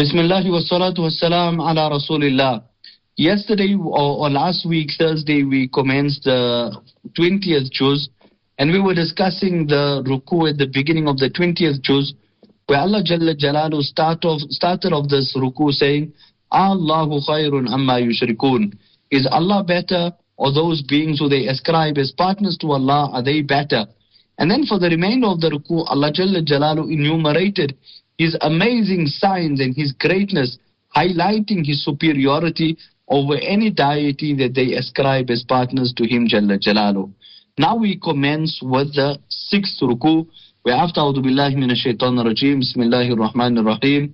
Bismillah wa salatu ala Rasulillah. Yesterday or, or, last week, Thursday, we commenced the 20th juz and we were discussing the ruku at the beginning of the 20th juz where Allah Jalla Jalalu start started off this ruku saying, Allahu khairun amma yushrikun. Is Allah better or those beings who they ascribe as partners to Allah, are they better? And then for the remainder of the ruku, Allah Jalla Jalalu enumerated his amazing signs and his greatness, highlighting his superiority over any deity that they ascribe as partners to him, Jalla Jalalu. Now we commence with the sixth ruku, where after أعوذ بالله من الشيطان الرجيم بسم الله الرحمن الرحيم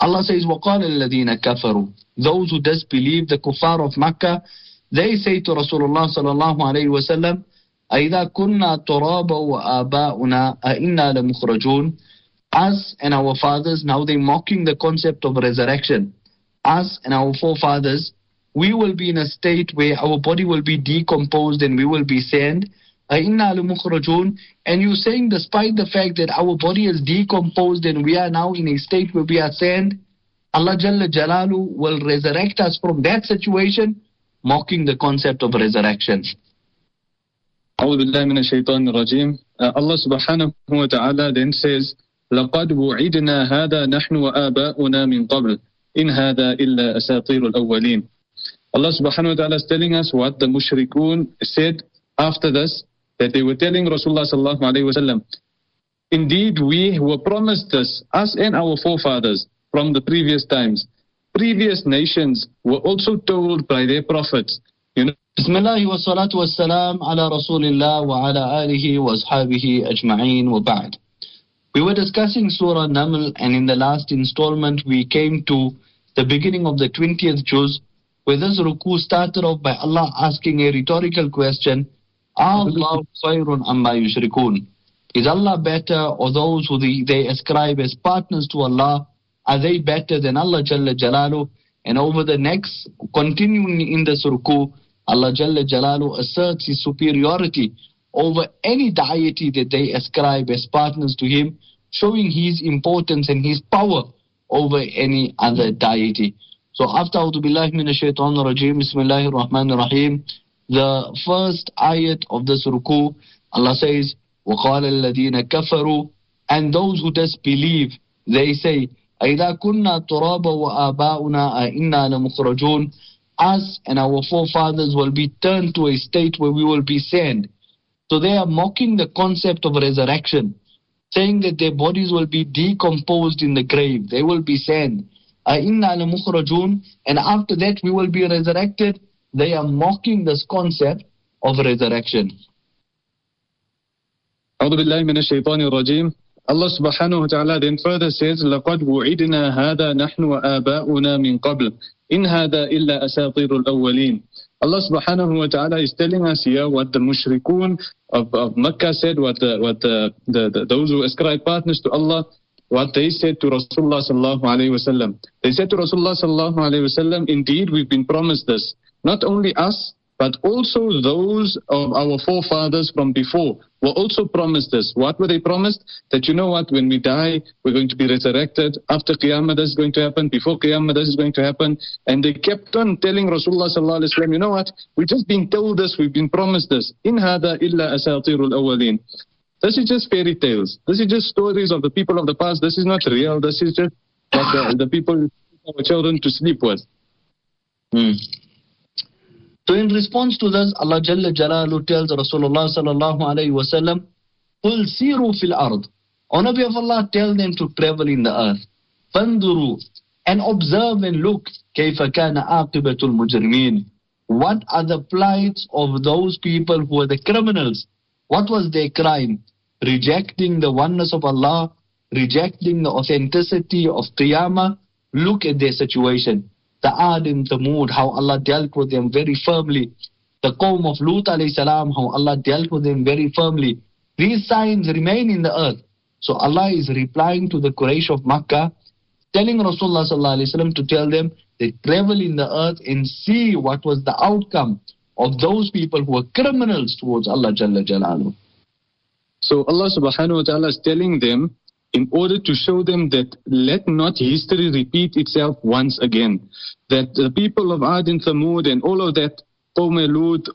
Allah says وقال الذين كفروا those who disbelieve the kuffar of Makkah they say to Rasulullah صلى الله عليه وسلم أئذا كنا ترابا وآباؤنا أئنا لمخرجون us and our fathers, now they're mocking the concept of resurrection. Us and our forefathers, we will be in a state where our body will be decomposed and we will be sand. And you're saying, despite the fact that our body is decomposed and we are now in a state where we are sand, Allah Jalla Jalalu will resurrect us from that situation, mocking the concept of resurrection. أعوذ بالله من الشيطان الرجيم. Uh, Allah subhanahu wa ta'ala then says, لقد وعدنا هذا نحن وآباؤنا من قبل إن هذا إلا أساطير الأولين Allah subhanahu wa ta'ala is telling us what the mushrikun said after this that they were telling Rasulullah sallallahu alayhi wa sallam Indeed, we were promised this, us and our forefathers from the previous times. Previous nations were also told by their prophets, you know, بسم الله والصلاة والسلام على رسول الله وعلى آله وأصحابه أجمعين وبعد we were discussing Surah Naml, and in the last installment, we came to the beginning of the 20th juz, where this ruku started off by Allah asking a rhetorical question Allah khairun amma yushrikun. Is Allah better, or those who they, they ascribe as partners to Allah, are they better than Allah Jalla Jalalu? And over the next, continuing in this ruku, Allah Jalla Jalalu asserts his superiority over any deity that they ascribe as partners to him, showing his importance and his power over any other deity. So after A'udhu Billahi Minash Shaitan Rajim, Bismillahir Rahmanir Rahim, the first ayat of this ruku, Allah says, وَقَالَ الَّذِينَ كَفَرُوا And those who disbelieve, they say, أَإِذَا كُنَّا تُرَابًا وَآبَاؤُنَا أَإِنَّا لَمُخْرَجُونَ Us and our forefathers will be turned to a state where we will be sand. So they are mocking the concept of resurrection, saying that their bodies will be decomposed in the grave, they will be sand. And after that we will be resurrected. They are mocking this concept of resurrection. أعوذ بالله من الشيطان الرجيم Allah subhanahu wa ta'ala then further says لقد وعدنا هذا نحن وآباؤنا من قبل إن هذا إلا أساطير الأولين Allah subhanahu wa ta'ala is telling us here what the mushrikun of, of Mecca said, what the, what the, the, those who ascribe partners to Allah, what they said to Rasulullah sallallahu alayhi wasallam. They said to Rasulullah sallallahu alayhi wasallam, indeed we've been promised this. Not only us, but also those of our forefathers from before were also promised this. What were they promised? That you know what, when we die, we're going to be resurrected. After Qiyamah, this is going to happen. Before Qiyamah, this is going to happen. And they kept on telling Rasulullah sallallahu alaihi wasallam, you know what, we've just been told this, we've been promised this. In hada illa asatirul awwalin. This is just fairy tales. This is just stories of the people of the past. This is not real. This is just what the, the people, our children to sleep with. Hmm. So in response to this, Allah Jalla Jalalu tells Rasulullah sallallahu alayhi wa sallam, Qul siru fil ard. O Nabi of Allah, tell them to travel in the earth. Fanduru. And observe and look. Kayfa kana aqibatul mujrimeen. What are the plights of those people who are the criminals? What was their crime? Rejecting the oneness of Allah, rejecting the authenticity of Qiyamah. Look at their situation the Ad and Thamud, how Allah dealt with them very firmly. The Qawm of Lut alayhi salam, how Allah dealt with them very firmly. These signs remain in the earth. So Allah is replying to the Quraysh of Makkah, telling Rasulullah sallallahu alayhi wasallam to tell them they travel in the earth and see what was the outcome of those people who were criminals towards Allah Jalla Jalaluhu. So Allah subhanahu wa ta'ala is telling them in order to show them that let not history repeat itself once again. That the people of Ad and Thamud and all of that, Qawm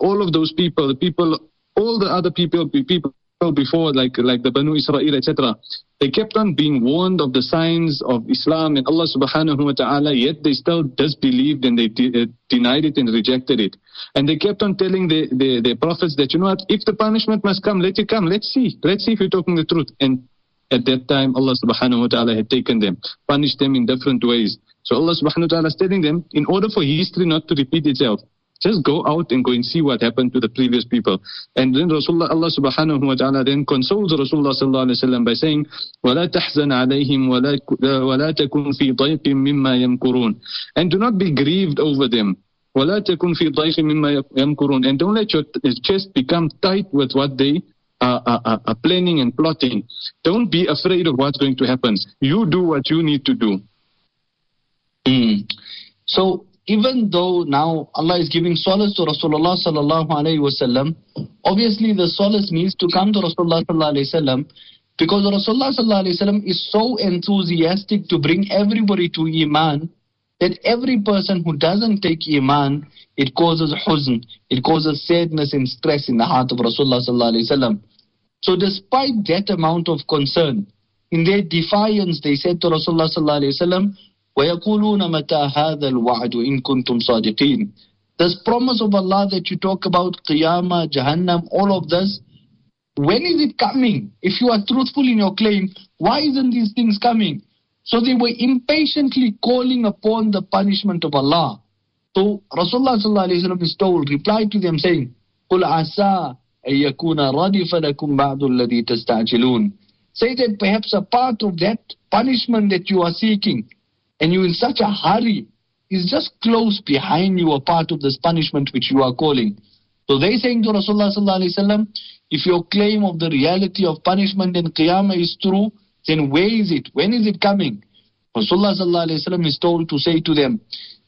all of those people, the people, all the other people, people before, like like the Banu Israel, etc. They kept on being warned of the signs of Islam and Allah subhanahu wa ta'ala, yet they still disbelieved and they de- uh, denied it and rejected it. And they kept on telling the, the, the prophets that, you know what, if the punishment must come, let it come. Let's see. Let's see if you're talking the truth. And at that time, Allah subhanahu wa ta'ala had taken them, punished them in different ways. So Allah subhanahu wa ta'ala is telling them, in order for history not to repeat itself, just go out and go and see what happened to the previous people. And then Rasulullah Allah subhanahu wa ta'ala then consoles Rasulullah sallallahu alayhi wa sallam by saying, وَلَا تَحْزَنْ عَلَيْهِمْ وَلَا تَكُنْ فِي ضَيْقٍ مِمَّا يَمْكُرُونَ And do not be grieved over them. وَلَا تَكُنْ فِي ضَيْقٍ مِمَّا يَمْكُرُونَ And don't let your chest become tight with what they are, planning and plotting. Don't be afraid of what's going to happen. You do what you need to do. Mm. So even though now Allah is giving solace to Rasulullah sallallahu alayhi wasallam, obviously the solace needs to come to Rasulullah sallallahu alayhi wasallam because Rasulullah sallallahu alayhi wasallam is so enthusiastic to bring everybody to Iman that every person who doesn't take Iman, it causes huzn, it causes sadness and stress in the heart of Rasulullah sallallahu alayhi wasallam. So despite that amount of concern, in their defiance, they said to Rasulullah sallallahu alayhi wasallam, وَيَقُولُونَ مَتَى هَذَا الْوَعْدُ إِن كُنتُمْ صَادِقِينَ This promise of Allah that you talk about, Qiyamah, Jahannam, all of this, when is it coming? If you are truthful in your claim, why isn't these things coming? So they were impatiently calling upon the punishment of Allah. So Rasulullah is told, reply to them saying, قُلْ عَسَىٰ أَن يَكُونَ رَدِفَ لَكُمْ بَعْضُ الَّذِي تَسْتَعْجِلُونَ Say that perhaps a part of that punishment that you are seeking and you're in such a hurry, is just close behind you a part of this punishment which you are calling. So they saying to Rasulullah sallallahu alaihi wasallam, if your claim of the reality of punishment in Qiyamah is true, then where is it? When is it coming? Rasulullah sallallahu alaihi wasallam is told to say to them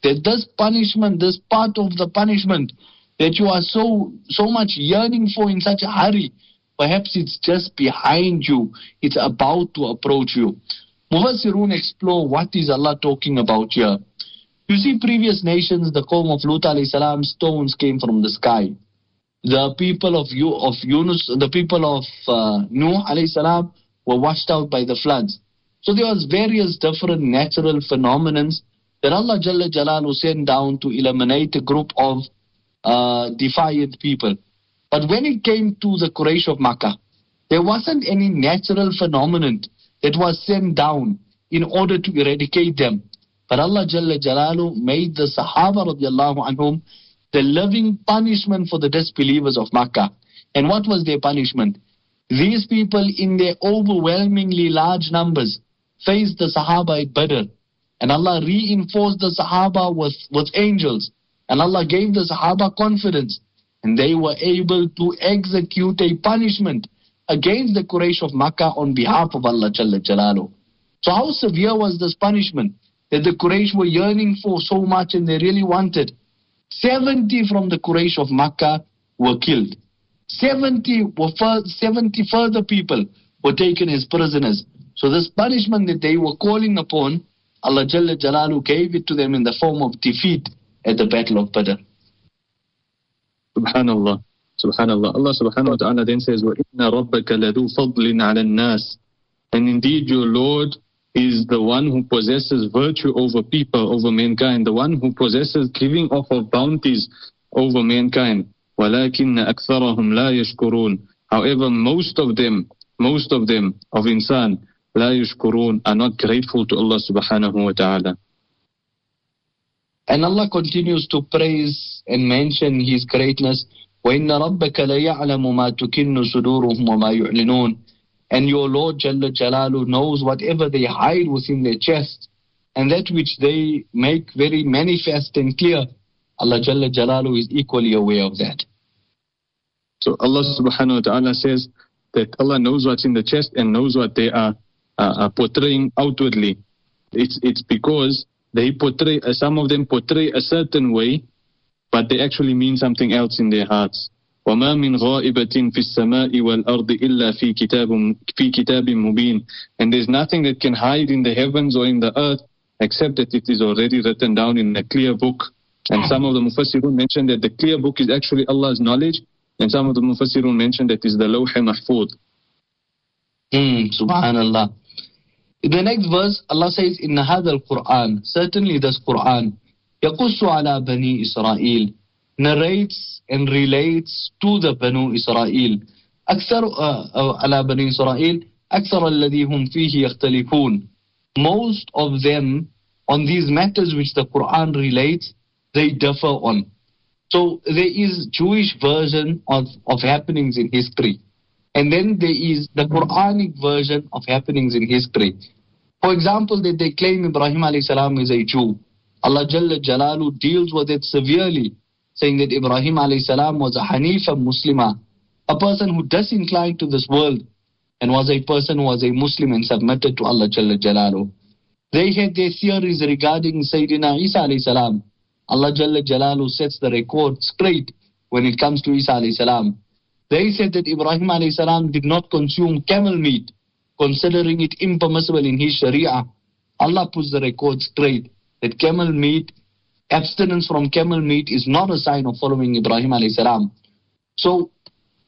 that this punishment, this part of the punishment that you are so so much yearning for in such a hurry, perhaps it's just behind you. It's about to approach you. Mufassirun explore what is Allah talking about here. You see, previous nations, the Qawm of Lut alayhi salam, stones came from the sky. The people of, you of Yunus, the people of uh, Nuh alayhi salam were washed out by the floods. So there was various different natural phenomena that Allah Jalla Jalalu sent down to eliminate a group of uh, defiant people. But when it came to the Quraysh of Makkah, there wasn't any natural phenomenon that was sent down in order to eradicate them. But Allah Jalla Jalalu made the Sahaba radiallahu anhum the living punishment for the disbelievers of Makkah. And what was their punishment? These people in their overwhelmingly large numbers faced the Sahaba at Badr. And Allah reinforced the Sahaba with, with angels. And Allah gave the Sahaba confidence. And they were able to execute a punishment against the Quraysh of Makkah on behalf of Allah Jalla Jalalu. So how severe was this punishment that the Quraysh were yearning for so much and they really wanted? 70 from the Quraysh of Makkah were killed. 70 were 70 further people were taken as prisoners. So this punishment that they were calling upon, Allah Jalla Jalalu gave it to them in the form of defeat at the Battle of Badr. Subhanallah. Subhanallah. Allah subhanahu wa ta'ala then says, وَإِنَّ رَبَّكَ لَذُو فَضْلٍ عَلَى النَّاسِ And indeed your Lord is the one who possesses virtue over people, over mankind, the one who possesses giving off of bounties over mankind. وَلَكِنَّ أَكْثَرَهُمْ لَا يَشْكُرُونَ However, most of them, most of them of insan, لا يشكرون are not grateful to Allah subhanahu wa ta'ala. And Allah continues to praise and mention His greatness وَإِنَّ رَبَّكَ لَيَعْلَمُ مَا تُكِنُّ صُدُورُهُمْ وَمَا يُعْلِنُونَ And your Lord Jalla Jalalu knows whatever they hide within their chest and that which they make very manifest and clear. Allah Jalla Jalalu is equally aware of that. So Allah subhanahu wa ta'ala says that Allah knows what's in the chest and knows what they are, uh, are portraying outwardly. It's, it's because they portray, uh, some of them portray a certain way but they actually mean something else in their hearts. وما من غائبة في السماء والأرض إلا في كتاب في كتاب مبين and there's nothing that can hide in the heavens or in the earth except that it is already written down in a clear book and some of the Mufassirun mentioned that the clear book is actually Allah's knowledge and some of the Mufassirun mentioned that is the Lawh Mahfud mm, Subhanallah the next verse Allah says in هذا القرآن certainly this Quran يقص على بني إسرائيل narrates and relates to the Banu Israel. أكثر على بني إسرائيل أكثر الذي هم فيه يختلفون. Most of them on these matters which the Quran relates, they differ on. So there is Jewish version of, of happenings in history. And then there is the Quranic version of happenings in history. For example, that they claim Ibrahim salam is a Jew. Allah Jalla Jalalu deals with it severely saying that Ibrahim salam was a Hanifa Muslima, a person who disinclined to this world and was a person who was a Muslim and submitted to Allah Jalla Jalalu. They had their theories regarding Sayyidina Isa salam. Allah Jalla Jalalu sets the record straight when it comes to Isa salam. They said that Ibrahim salam did not consume camel meat, considering it impermissible in his Sharia. Allah puts the record straight that camel meat abstinence from camel meat is not a sign of following Ibrahim salam. So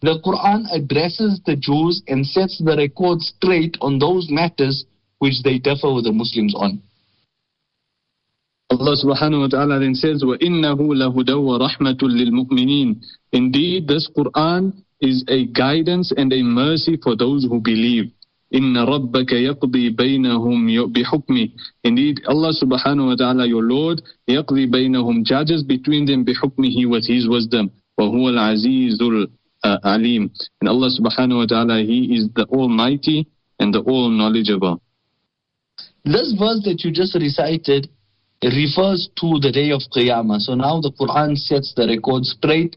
the Quran addresses the Jews and sets the record straight on those matters which they differ with the Muslims on. Allah subhanahu wa ta'ala then says, وَإِنَّهُ لَهُدَى وَرَحْمَةٌ لِلْمُؤْمِنِينَ Indeed, this Quran is a guidance and a mercy for those who believe. إن ربك يقضي بينهم بحكمه Indeed, Allah subhanahu wa ta'ala, your Lord, يقضي بينهم judges between them بحكمه with His wisdom. وهو العزيز العليم And Allah subhanahu wa ta'ala, He is the Almighty and the All Knowledgeable. This verse that you just recited refers to the day of Qiyamah. So now the Quran sets the record straight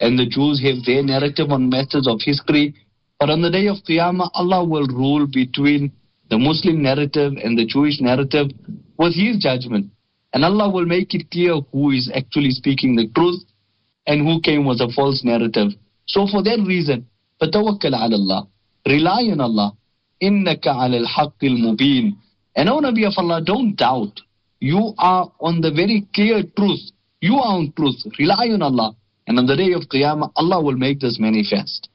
and the Jews have their narrative on matters of history. But on the day of Qiyamah, Allah will rule between the Muslim narrative and the Jewish narrative with His judgment. And Allah will make it clear who is actually speaking the truth and who came with a false narrative. So for that reason, tawakkal ala Allah. Rely on Allah. Innaka ala al-haqqil mubin. And O Nabi of Allah, don't doubt. You are on the very clear truth. You are on truth. Rely on Allah. And on the day of Qiyamah, Allah will make this manifest.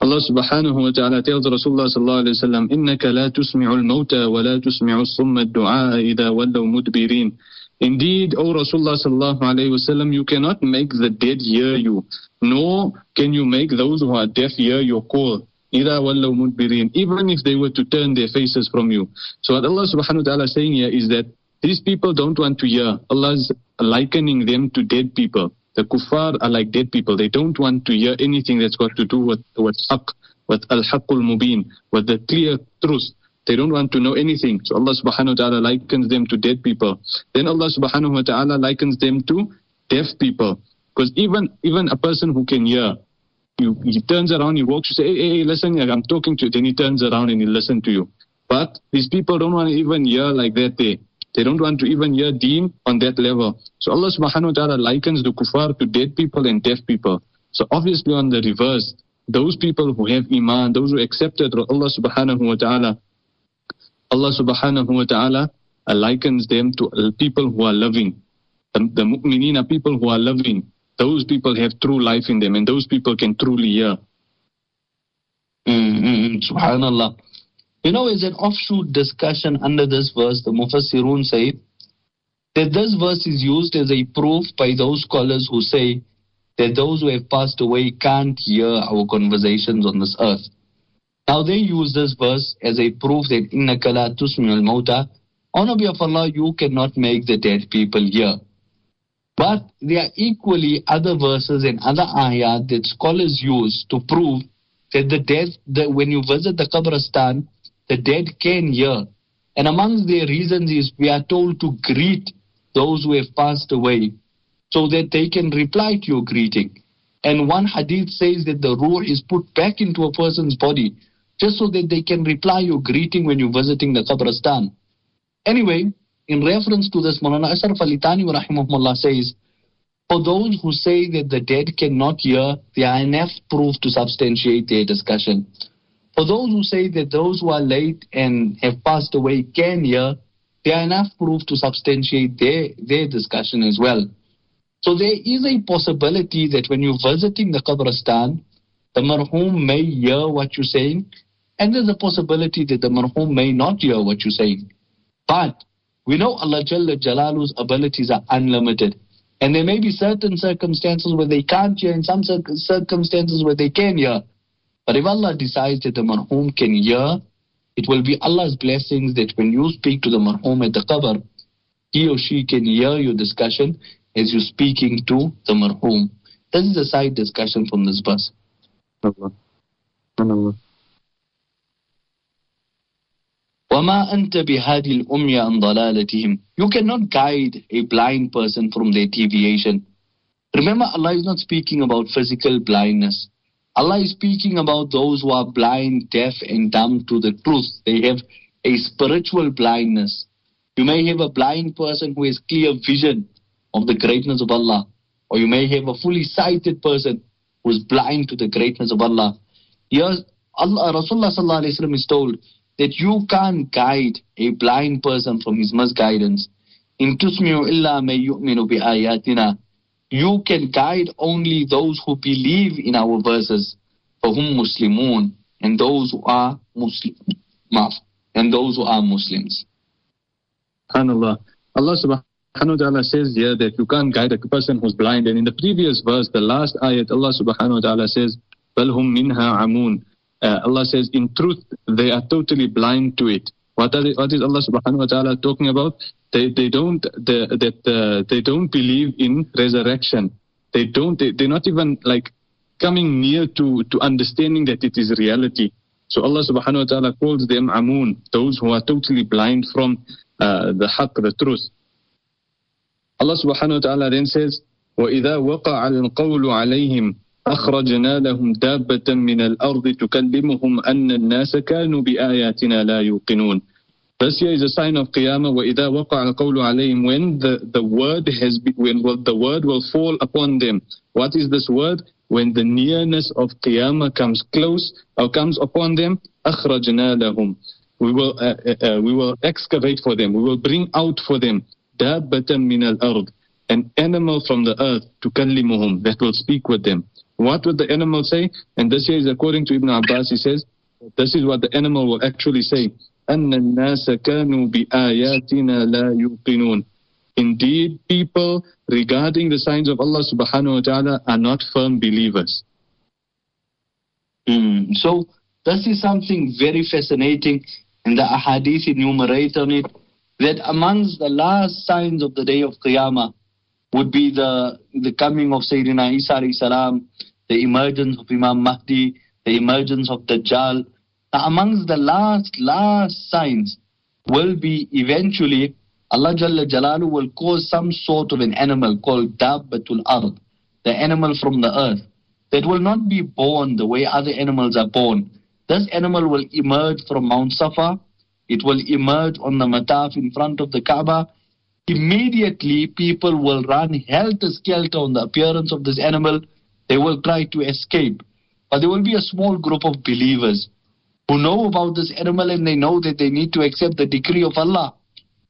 Allah subhanahu wa ta'ala tells Rasulullah sallallahu alayhi wa sallam, إِنَّكَ لَا تُسْمِعُ الْمَوْتَى وَلَا تُسْمِعُ الصُّمَّ الدُّعَاءَ إِذَا وَلَّوْ مُدْبِرِينَ Indeed, O Rasulullah sallallahu alayhi wa sallam, you cannot make the dead hear you, nor can you make those who are deaf hear your call. إِذَا وَلَّوْ مُدْبِرِينَ Even if they were to turn their faces from you. So what Allah subhanahu wa ta'ala is saying here is that these people don't want to hear. Allah is likening them to dead people. The kuffar are like dead people. They don't want to hear anything that's got to do with, with with al-haqqul mubin, with the clear truth. They don't want to know anything. So Allah subhanahu wa ta'ala likens them to dead people. Then Allah subhanahu wa ta'ala likens them to deaf people. Because even even a person who can hear, you, he turns around, he walks, you say, hey, hey, hey, listen, I'm talking to you. Then he turns around and he listens to you. But these people don't want to even hear like that. They they don't want to even hear deen on that level. So Allah subhanahu wa ta'ala likens the kuffar to dead people and deaf people. So obviously on the reverse, those people who have iman, those who accepted Allah subhanahu wa ta'ala, Allah subhanahu wa ta'ala likens them to people who are loving. The, the mu'mineen are people who are loving. Those people have true life in them and those people can truly hear. Mm-hmm. Subhanallah. You know, as an offshoot discussion under this verse, the Mufassirun say that this verse is used as a proof by those scholars who say that those who have passed away can't hear our conversations on this earth. Now they use this verse as a proof that inna kala tusmi'ul mauta, on behalf of Allah, you cannot make the dead people hear. But there are equally other verses and other ayat that scholars use to prove that the dead, that when you visit the Qabristan, the dead can hear. And amongst their reasons is we are told to greet those who have passed away so that they can reply to your greeting. And one hadith says that the ruh is put back into a person's body just so that they can reply your greeting when you're visiting the Qabristan. Anyway, in reference to this, Maulana Ashraf Ali Thanwi rahimahullah says, For those who say that the dead cannot hear, are enough proof to substantiate their discussion. For those who say that those who are late and have passed away can hear, there are enough proof to substantiate their, their discussion as well. So there is a possibility that when you're visiting the Qabristan, the marhum may hear what you're saying, and there's a possibility that the marhum may not hear what you're saying. But we know Allah Jalla Jalalu's abilities are unlimited. And there may be certain circumstances where they can't hear and some circumstances where they can hear. But if Allah decides that the marhum can hear, it will be Allah's blessings that when you speak to the marhum at the qabr, he or she can hear your discussion as you're speaking to the marhum. This is a side discussion from this verse. Allah. Allah. وَمَا أَنْتَ بِهَادِ الْأُمْيَ عَنْ ضَلَالَتِهِمْ You cannot guide a blind person from their deviation. Remember, Allah is not speaking about physical blindness. Allah is speaking about those who are blind, deaf, and dumb to the truth. They have a spiritual blindness. You may have a blind person who has clear vision of the greatness of Allah, or you may have a fully sighted person who is blind to the greatness of Allah. Here, Allah, Rasulullah is told that you can't guide a blind person from his misguidance. In tusmi'u illa may yu'minu bi ayatina You can guide only those who believe in our verses. hum muslimun. And those who are Muslim. And those who are Muslims. SubhanAllah. Allah subhanahu wa ta'ala says here that you can't guide a person who's blind. And in the previous verse, the last ayat, Allah subhanahu wa ta'ala says, بَلْ هُمْ مِنْهَا عَمُونَ uh, Allah says, in truth, they are totally blind to it. What, they, what is Allah subhanahu wa ta'ala talking about? They, they don't, they, that, uh, they don't believe in resurrection. They don't, they, they're not even like coming near to, to understanding that it is reality. So Allah subhanahu wa ta'ala calls them amun, those who are totally blind from uh, the haqq, the truth. Allah subhanahu wa ta'ala then says, وَإِذَا وَقَعَ الْقَوْلُ عَلَيْهِمْ أخرجنا لهم دابة من الأرض تكلمهم أن الناس كانوا بآياتنا لا يوقنون This here is a sign of Qiyamah وإذا وقع القول عليهم when the, the word has been, when the word will fall upon them. What is this word? When the nearness of Qiyamah comes close or comes upon them, أخرجنا لهم we will, uh, uh, we will excavate for them. We will bring out for them دابة من الأرض an animal from the earth to kallimuhum that will speak with them. What would the animal say? And this here is according to Ibn Abbas, he says, this is what the animal will actually say. Indeed, people regarding the signs of Allah subhanahu wa ta'ala are not firm believers. Mm. So, this is something very fascinating, and the ahadith enumerate on it, that amongst the last signs of the day of Qiyamah would be the, the coming of Sayyidina Isa salam, the emergence of Imam Mahdi, the emergence of Dajjal. Now, amongst the last, last signs will be eventually Allah Jalla Jalalu will cause some sort of an animal called Dabbatul Ard, the animal from the earth, that will not be born the way other animals are born. This animal will emerge from Mount Safa. It will emerge on the mataf in front of the Kaaba. Immediately, people will run helter-skelter on the appearance of this animal they will try to escape. But there will be a small group of believers who know about this animal and they know that they need to accept the decree of Allah.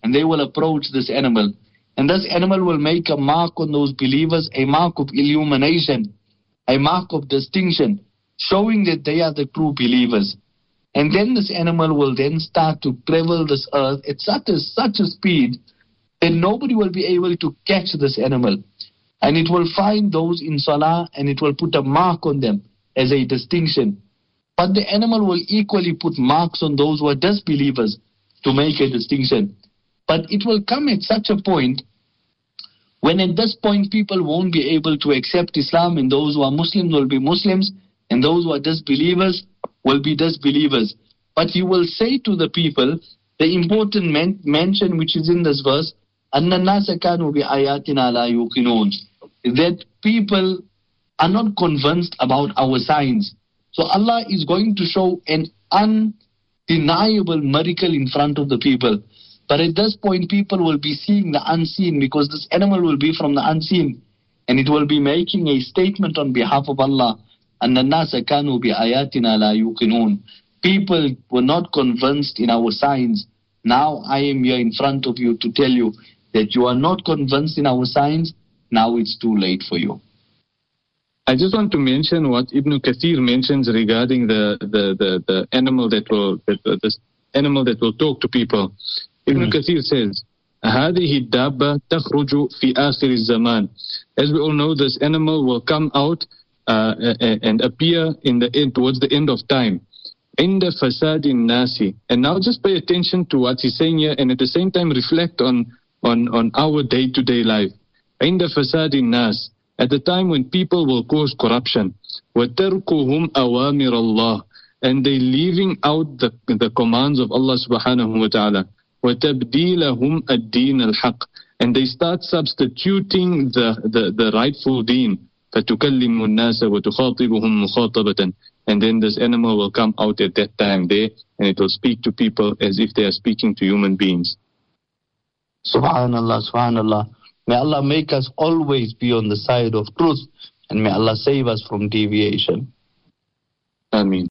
And they will approach this animal. And this animal will make a mark on those believers, a mark of illumination, a mark of distinction, showing that they are the true believers. And then this animal will then start to travel this earth at such a, such a speed that nobody will be able to catch this animal. And it will find those in Salah and it will put a mark on them as a distinction. But the animal will equally put marks on those who are disbelievers to make a distinction. But it will come at such a point when at this point people won't be able to accept Islam and those who are Muslims will be Muslims and those who are disbelievers will be disbelievers. But you will say to the people the important men- mention which is in this verse, أَنَّ النَّاسَ كَانُوا بِآيَاتِنَا لَا يُوقِنُونَ that people are not convinced about our signs. So Allah is going to show an undeniable miracle in front of the people. But at this point, people will be seeing the unseen because this animal will be from the unseen. and it will be making a statement on behalf of Allah. أن الناس كانوا بآياتنا لا يوقنون. People were not convinced in our signs. Now I am here in front of you to tell you that you are not convinced in our signs. Now it's too late for you. I just want to mention what Ibn Kathir mentions regarding the, the, the, the animal that will that, the animal that will talk to people. Ibn mm. Kathir says, هذه الدابة تخرج في آخر الزمان. As we all know, this animal will come out uh, and appear in the end, towards the end of time. عند فساد الناس. And now just pay attention to what he's saying here and at the same time reflect on, on, on our day-to-day life. عند فساد الناس at the time when people will cause corruption. وَتَرْكُهُمْ أَوَامِرَ اللَّهِ And they leaving out the, the commands of Allah subhanahu wa ta'ala. وَتَبْدِيلَهُمْ الدِّينَ الْحَقِّ And they start substituting the, the, the rightful deen. فَتُكَلِّمُ النَّاسَ وَتُخَاطِبُهُمْ مُخَاطَبَةً And then this animal will come out at that time there and it will speak to people as if they are speaking to human beings. Subhanallah, subhanallah. May Allah make us always be on the side of truth and may Allah save us from deviation. Ameen.